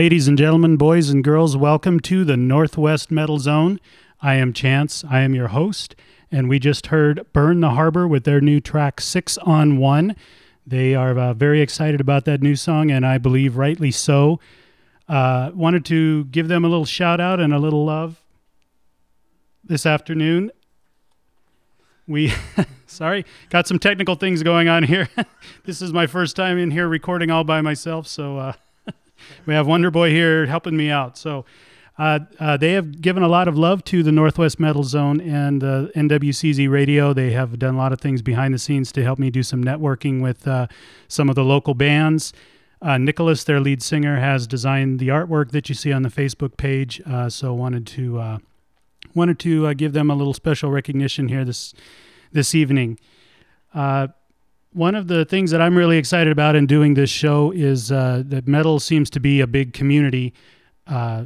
Ladies and gentlemen, boys and girls, welcome to the Northwest Metal Zone. I am Chance, I am your host, and we just heard Burn the Harbor with their new track Six on One. They are uh, very excited about that new song, and I believe rightly so. Uh, wanted to give them a little shout out and a little love this afternoon. We, sorry, got some technical things going on here. this is my first time in here recording all by myself, so. Uh, we have Wonder Boy here helping me out. So uh, uh, they have given a lot of love to the Northwest Metal Zone and uh, NWCZ Radio. They have done a lot of things behind the scenes to help me do some networking with uh, some of the local bands. Uh, Nicholas, their lead singer, has designed the artwork that you see on the Facebook page. Uh, so wanted to wanted to give them a little special recognition here this this evening one of the things that I'm really excited about in doing this show is uh, that metal seems to be a big community. Uh,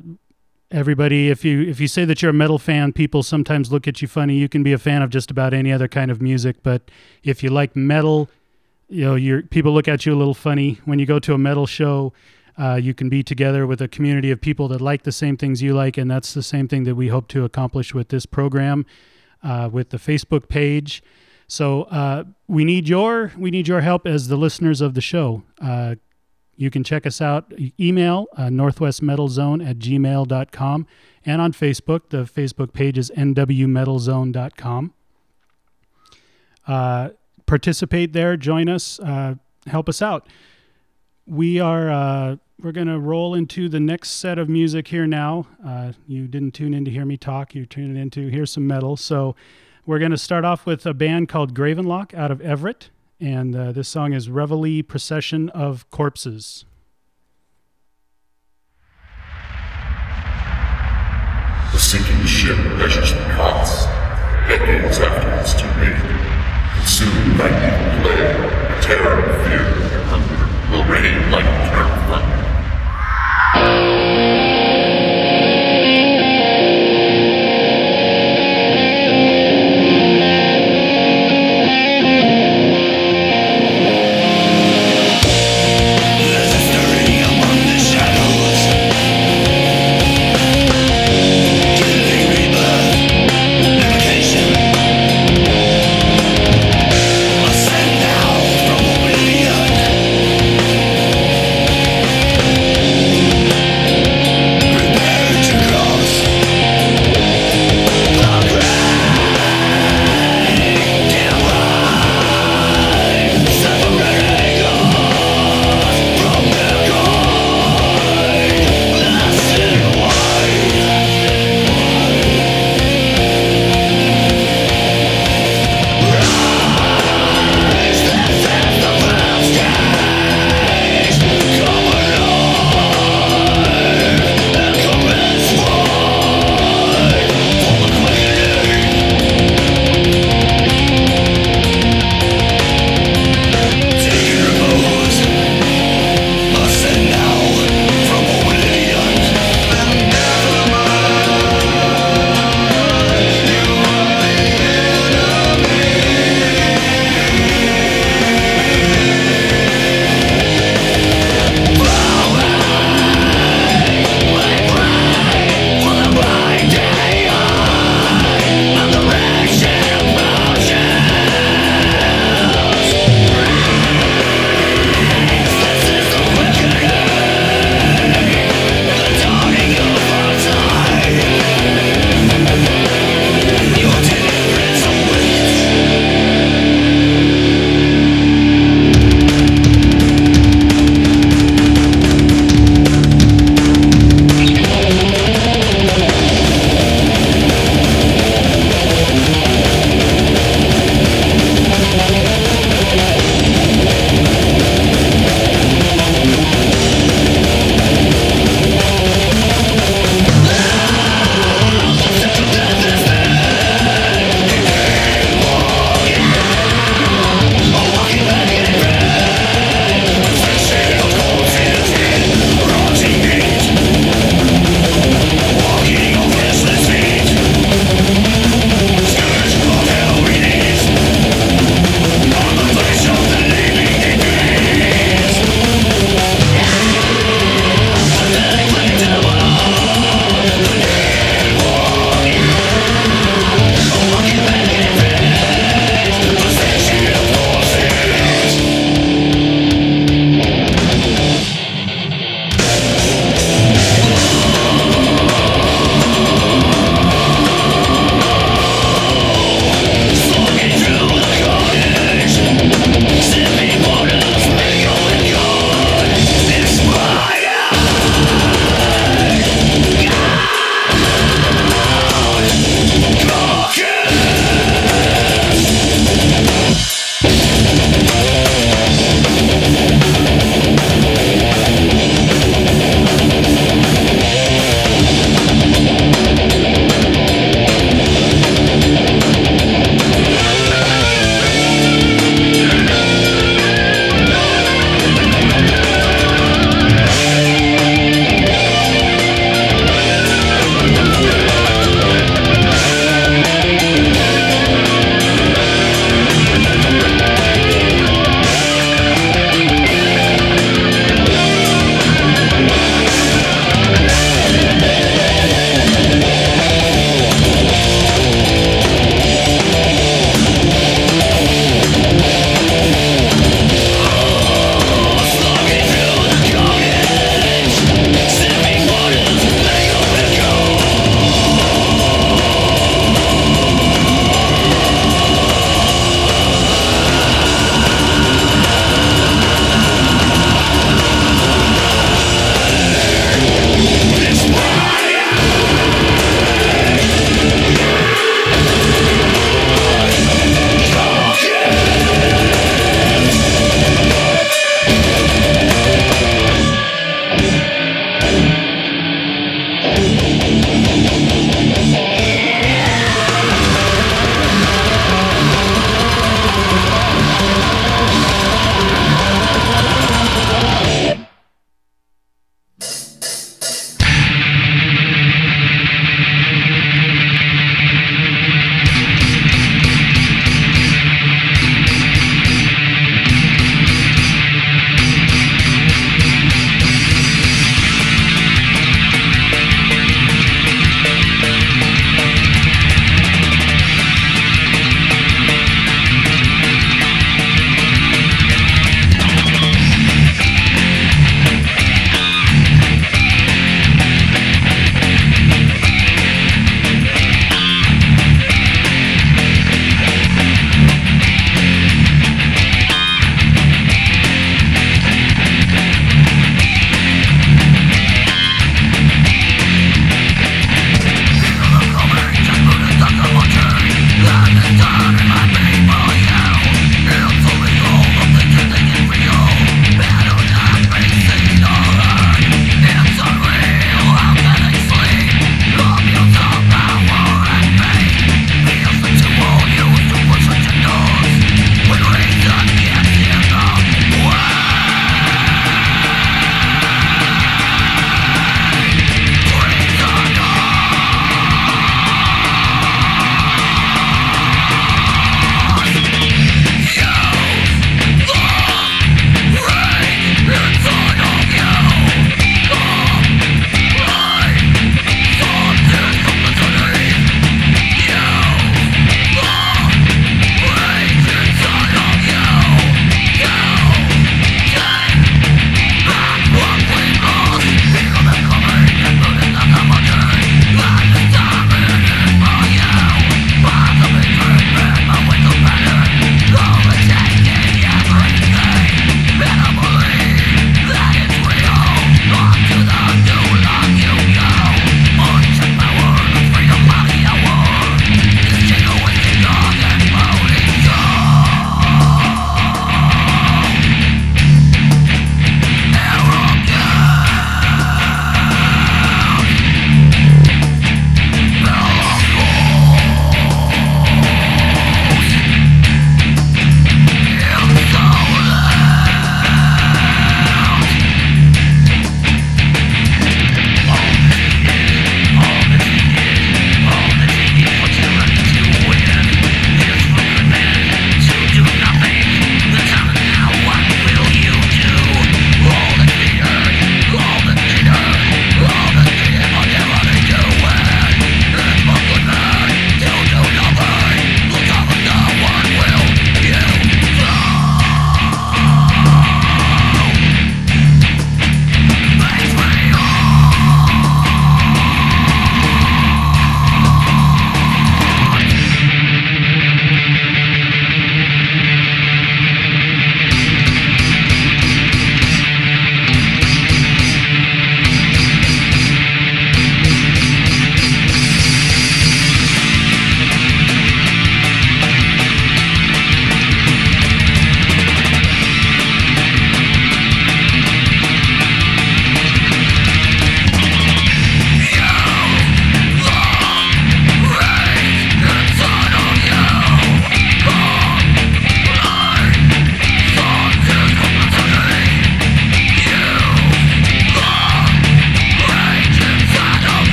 everybody, if you if you say that you're a metal fan, people sometimes look at you funny. You can be a fan of just about any other kind of music, but if you like metal, you know, your people look at you a little funny when you go to a metal show. Uh, you can be together with a community of people that like the same things you like, and that's the same thing that we hope to accomplish with this program, uh, with the Facebook page. So uh, we need your we need your help as the listeners of the show. Uh, you can check us out. Email uh, northwestmetalzone at gmail.com and on Facebook. The Facebook page is nwmetalzone.com. Uh, participate there. Join us. Uh, help us out. We are uh, we're to roll into the next set of music here now. Uh, you didn't tune in to hear me talk. You tuned in to hear some metal. So we're going to start off with a band called Gravenlock out of Everett, and uh, this song is Reveille Procession of Corpses. The sinking ship measures the cost, decades after it's to late. Soon by evil play, terror, fear, and hunger will reign like terrifying. Hey!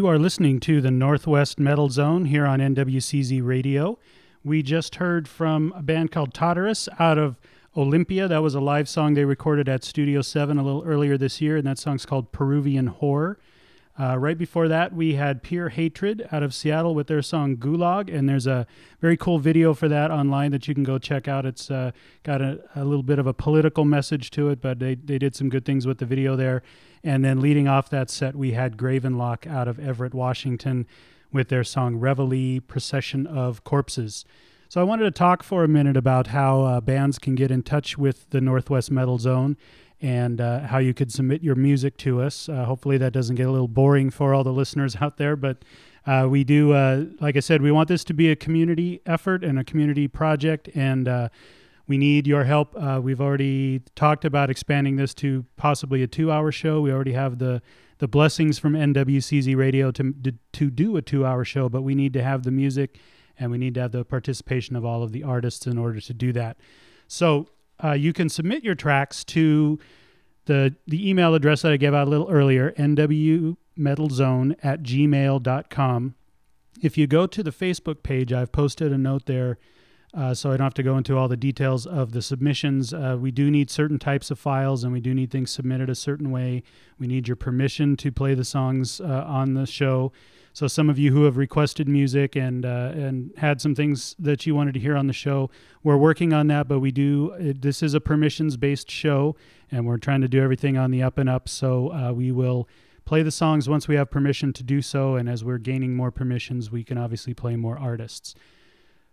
You are listening to the Northwest Metal Zone here on NWCZ Radio. We just heard from a band called Tartarus out of Olympia. That was a live song they recorded at Studio 7 a little earlier this year, and that song's called Peruvian Horror. Uh, right before that, we had Pure Hatred out of Seattle with their song Gulag, and there's a very cool video for that online that you can go check out. It's uh, got a, a, little bit of a political message to it, but they, they did some good things with the video there. And then leading off that set, we had Gravenlock out of Everett, Washington with their song Reveille Procession of Corpses. So I wanted to talk for a minute about how uh, bands can get in touch with the Northwest Metal Zone and uh, how you could submit your music to us. Uh, hopefully, that doesn't get a little boring for all the listeners out there, but uh, we do, uh, like I said, we want this to be a community effort and a community project, and uh, we need your help. Uh, we've already talked about expanding this to possibly a two-hour show. We already have the the blessings from NWCZ Radio to to do a two-hour show, but we need to have the music, and we need to have the participation of all of the artists in order to do that. So uh, you can submit your tracks to the the email address that I gave out a little earlier, nwmetalzone at gmail.com. If you go to the Facebook page, I've posted a note there uh, so I don't have to go into all the details of the submissions. Uh, we do need certain types of files and we do need things submitted a certain way. We need your permission to play the songs uh, on the show. So some of you who have requested music and uh, and had some things that you wanted to hear on the show, we're working on that. But we do it, this is a permissions based show, and we're trying to do everything on the up and up. So uh, we will play the songs once we have permission to do so, and as we're gaining more permissions, we can obviously play more artists.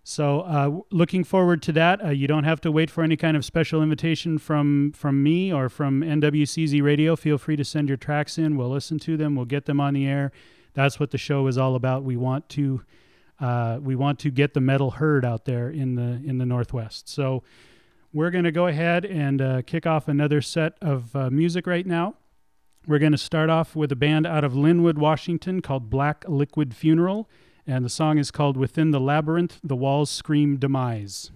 So, uh, looking forward to that. Uh, you don't have to wait for any kind of special invitation from from me or from NWCZ Radio. Feel free to send your tracks in. We'll listen to them. We'll get them on the air. That's what the show is all about. We want to uh, we want to get the metal heard out there in the in the Northwest. So, we're going to go ahead and uh, kick off another set of uh, music right now. We're going to start off with a band out of Lynnwood, Washington called Black Liquid Funeral and the song is called Within the Labyrinth, the Walls Scream Demise.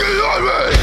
fucking on me!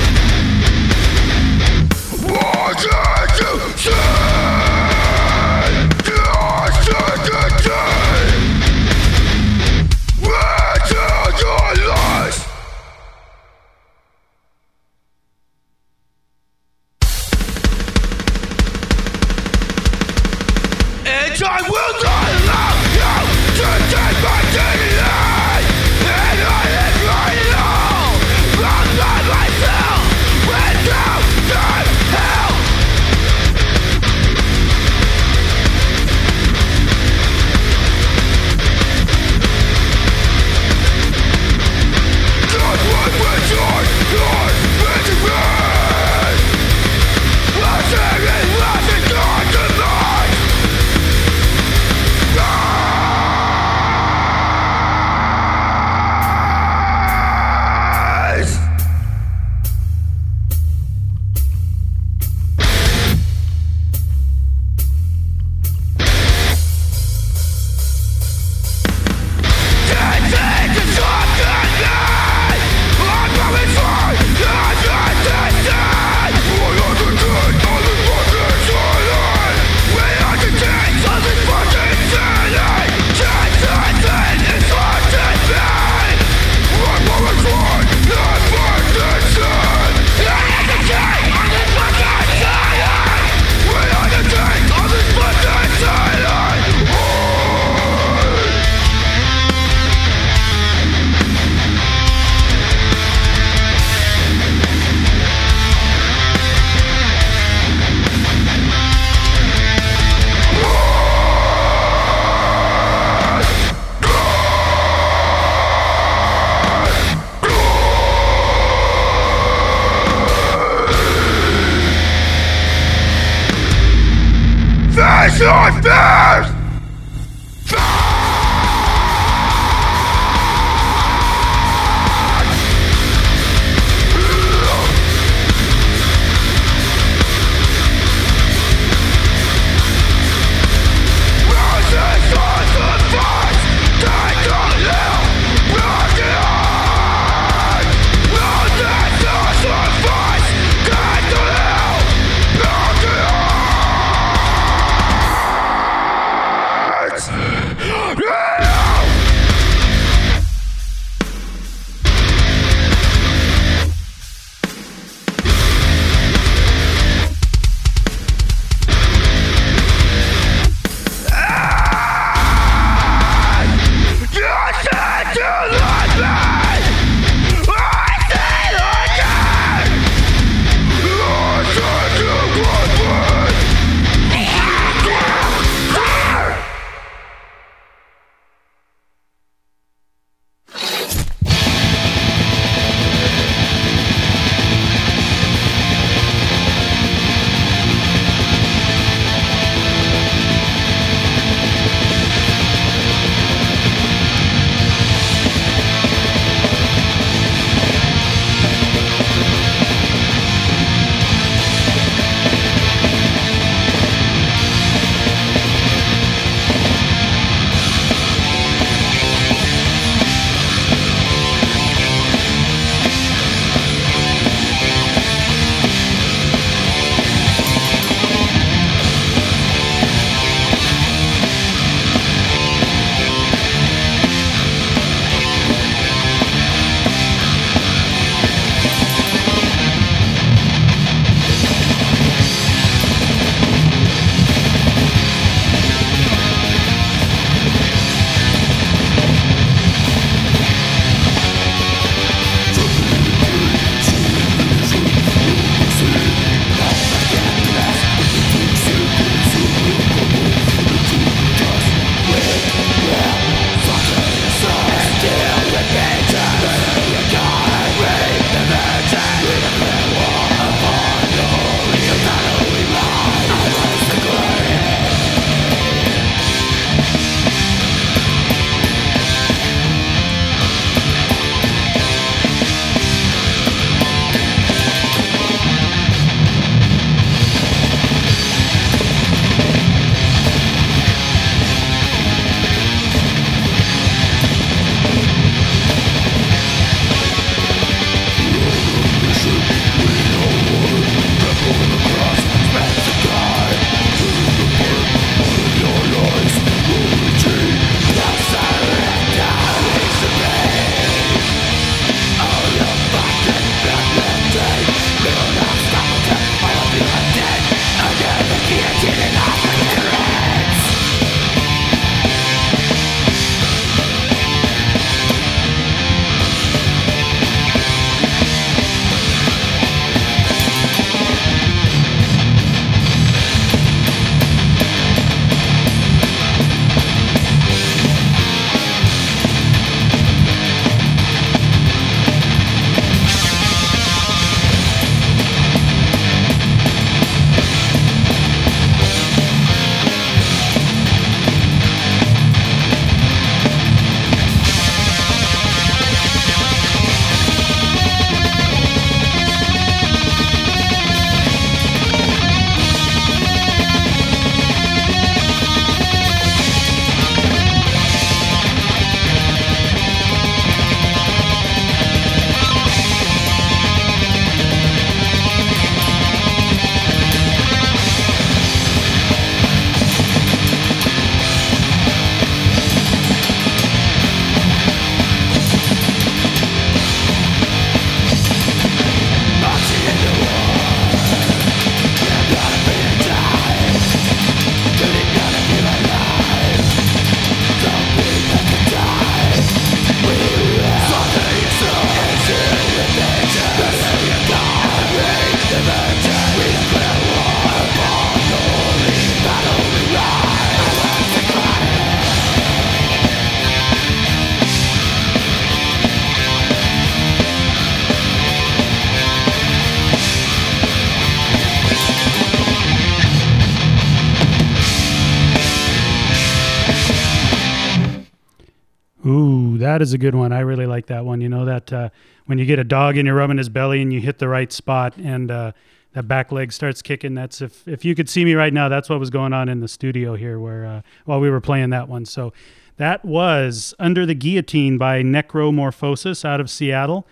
That is a good one. I really like that one. You know that uh, when you get a dog and you're rubbing his belly and you hit the right spot and uh, that back leg starts kicking. That's if if you could see me right now, that's what was going on in the studio here where uh, while we were playing that one. So that was Under the Guillotine by Necromorphosis out of Seattle.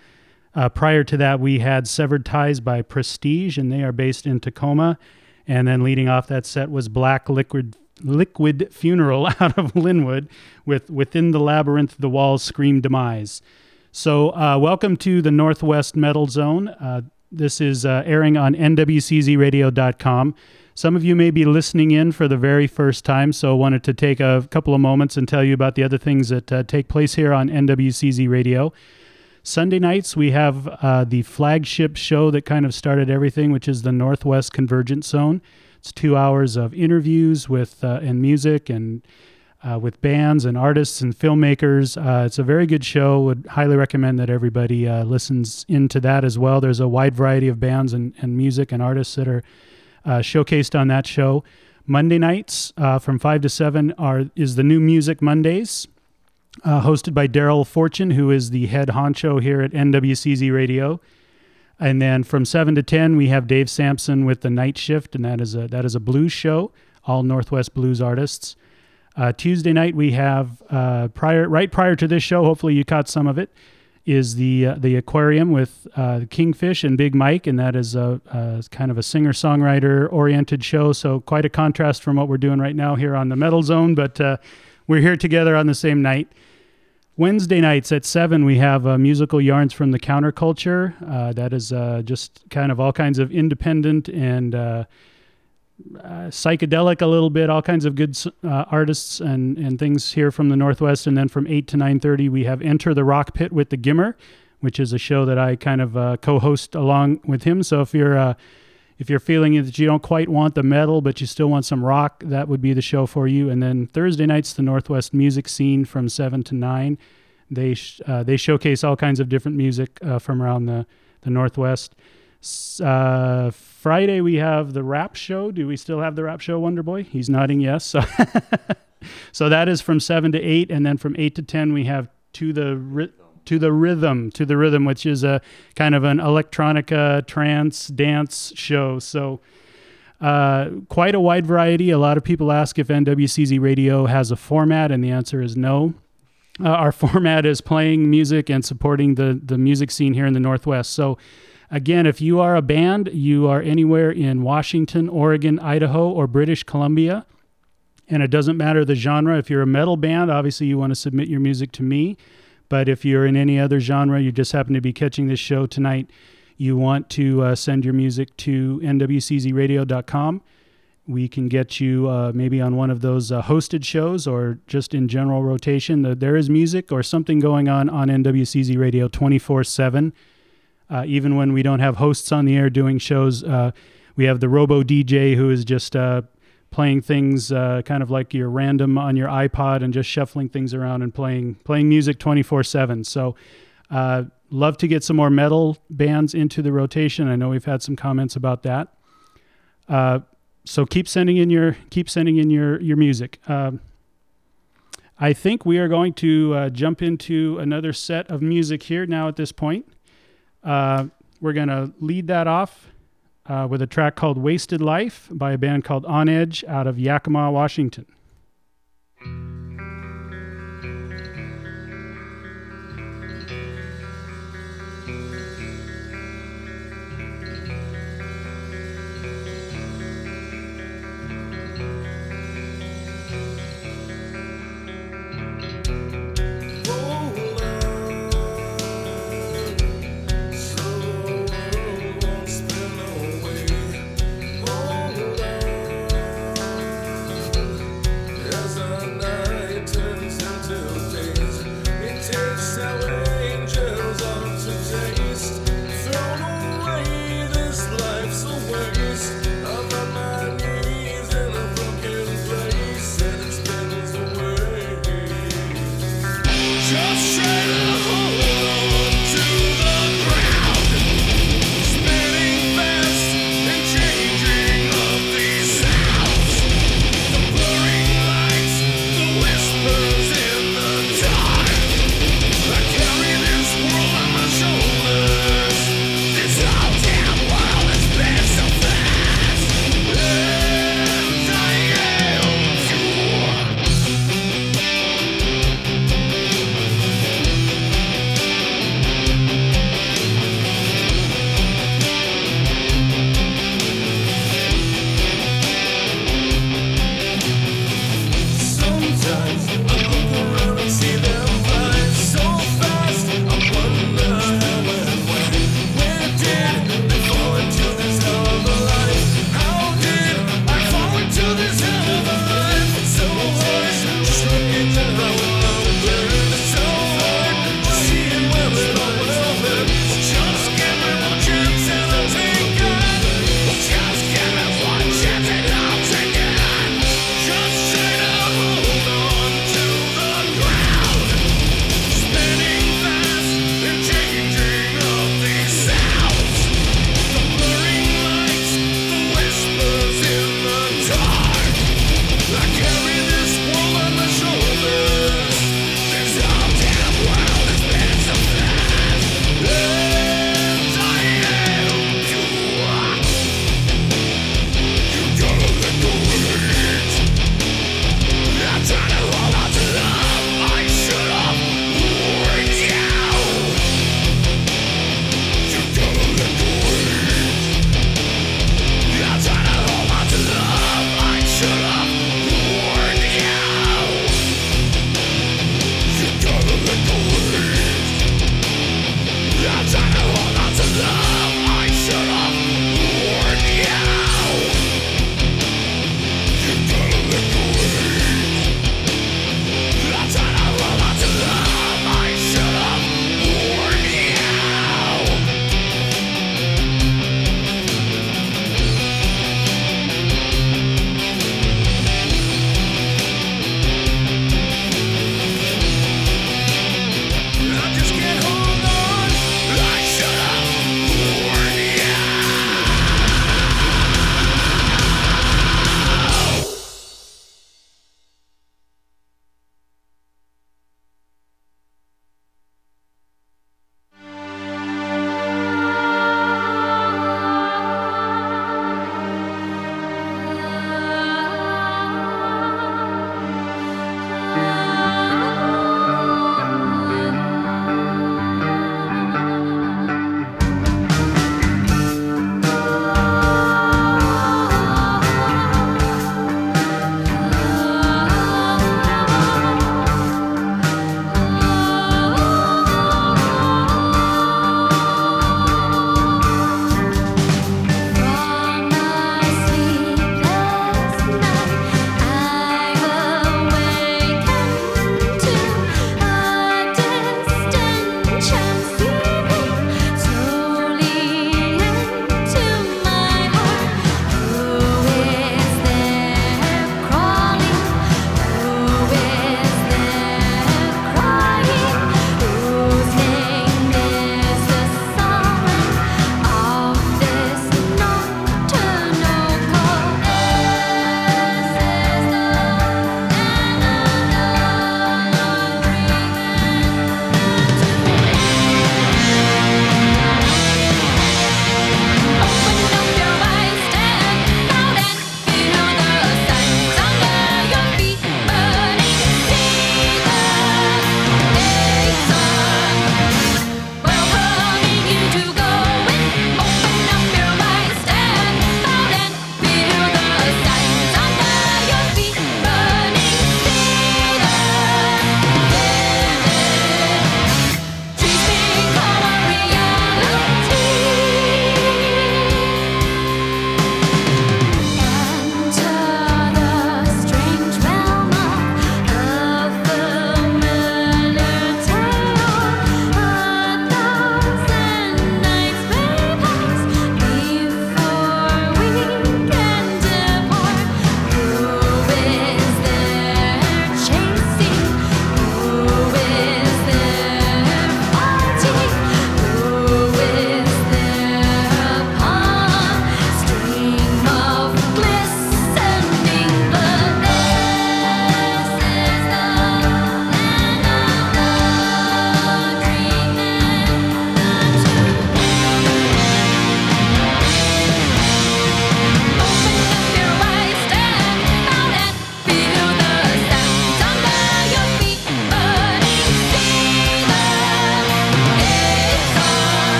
Uh, prior to that, we had Severed Ties by Prestige, and they are based in Tacoma. And then leading off that set was Black Liquid Liquid Funeral out of Lynnwood with Within the Labyrinth, the Walls Scream Demise. So, uh, welcome to the Northwest Metal Zone. Uh, this is uh, airing on nwczradio.com. Some of you may be listening in for the very first time, so wanted to take a couple of moments and tell you about the other things that uh, take place here on NWCZ Radio. Sunday nights, we have uh, the flagship show that kind of started everything, which is the Northwest Convergence Zone. It's two hours of interviews with uh, and music and uh, with bands and artists and filmmakers. Uh, it's a very good show. Would highly recommend that everybody uh, listens into that as well. There's a wide variety of bands and, and music and artists that are uh, showcased on that show. Monday nights uh, from five to seven are is the new music Mondays. hosted by Daryl Fortune, who is the head honcho here at NWCZ Radio. And then from seven to ten, we have Dave Sampson with the Night Shift, and that is a that is a blues show, all Northwest blues artists. Uh, Tuesday night we have uh, prior right prior to this show. Hopefully you caught some of it. Is the uh, the aquarium with uh, Kingfish and Big Mike, and that is a, a kind of a singer songwriter oriented show. So quite a contrast from what we're doing right now here on the Metal Zone, but uh, we're here together on the same night. Wednesday nights at 7, we have uh, musical yarns from the counterculture. Uh, that is uh, just kind of all kinds of independent and uh, uh, psychedelic a little bit, all kinds of good uh, artists and, and things here from the Northwest. And then from 8 to 9.30, we have Enter the Rock Pit with the Gimmer, which is a show that I kind of co-host along with him. So if you're if you're feeling that you don't quite want the metal, but you still want some rock, that would be the show for you. And then Thursday nights, the Northwest music scene from seven to nine. They sh- uh, they showcase all kinds of different music uh, from around the the Northwest. Uh, Friday we have the rap show. Do we still have the rap show, Wonder Boy? He's nodding yes. So, so that is from seven to eight, and then from eight to ten we have to the ri- to the rhythm, to the rhythm, which is a kind of an electronica trance dance show. So, uh, quite a wide variety. A lot of people ask if NWCZ Radio has a format, and the answer is no. Uh, our format is playing music and supporting the the music scene here in the Northwest. So, again, if you are a band, you are anywhere in Washington, Oregon, Idaho, or British Columbia, and it doesn't matter the genre. If you're a metal band, obviously you want to submit your music to me. But if you're in any other genre, you just happen to be catching this show tonight, you want to uh, send your music to nwczradio.com. We can get you uh, maybe on one of those uh, hosted shows or just in general rotation. there is music or something going on on NWCZ Radio 24 7. Uh, even when we don't have hosts on the air doing shows, uh, we have the Robo DJ who is just uh, playing things uh, kind of like you're random on your iPod and just shuffling things around and playing playing music 24/7. So uh, love to get some more metal bands into the rotation. I know we've had some comments about that. Uh, so keep sending in your keep sending in your your music. Um, I think we are going to uh, jump into another set of music here now at this point. Uh, we're going to lead that off uh, with a track called Wasted Life by a band called On Edge out of Yakima, Washington.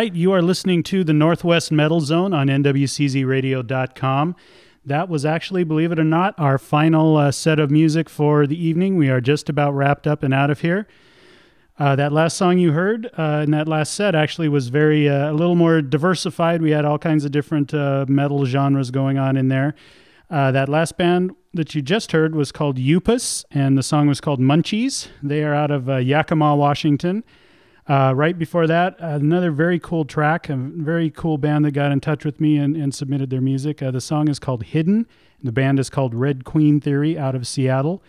Right, you are listening to the Northwest Metal Zone on NWCZRadio.com. That was actually, believe it or not, our final uh, set of music for the evening. We are just about wrapped up and out of here. Uh, that last song you heard uh, in that last set actually was very uh, a little more diversified. We had all kinds of different uh, metal genres going on in there. Uh, that last band that you just heard was called Upus, and the song was called Munchies. They are out of Yakima, Washington. Uh, right before that, another very cool track, a very cool band that got in touch with me and, and submitted their music. Uh, the song is called Hidden. The band is called Red Queen Theory out of Seattle.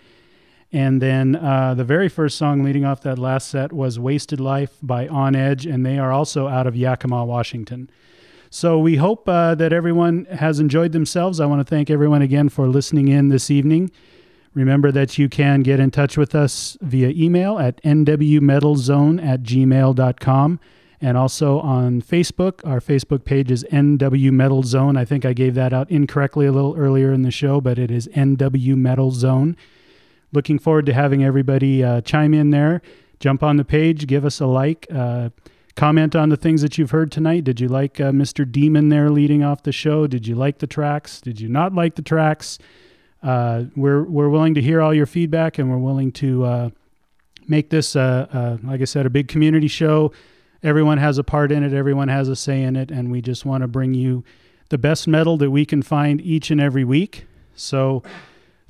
And then uh, the very first song leading off that last set was Wasted Life by On Edge, and they are also out of Yakima, Washington. So we hope uh, that everyone has enjoyed themselves. I want to thank everyone again for listening in this evening. Remember that you can get in touch with us via email at nwmetalzone at gmail.com and also on Facebook. Our Facebook page is NW Metal Zone. I think I gave that out incorrectly a little earlier in the show, but it is NW Metal Zone. Looking forward to having everybody uh, chime in there. Jump on the page, give us a like, uh, comment on the things that you've heard tonight. Did you like uh, Mr. Demon there leading off the show? Did you like the tracks? Did you not like the tracks? Uh, we're we're willing to hear all your feedback, and we're willing to uh, make this, uh, uh, like I said, a big community show. Everyone has a part in it. Everyone has a say in it, and we just want to bring you the best metal that we can find each and every week. So,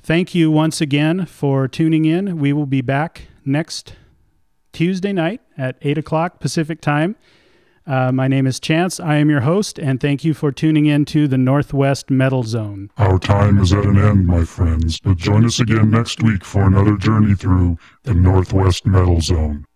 thank you once again for tuning in. We will be back next Tuesday night at eight o'clock Pacific time. Uh, my name is Chance. I am your host, and thank you for tuning in to the Northwest Metal Zone. Our time is at an end, my friends, but join us again next week for another journey through the Northwest Metal Zone.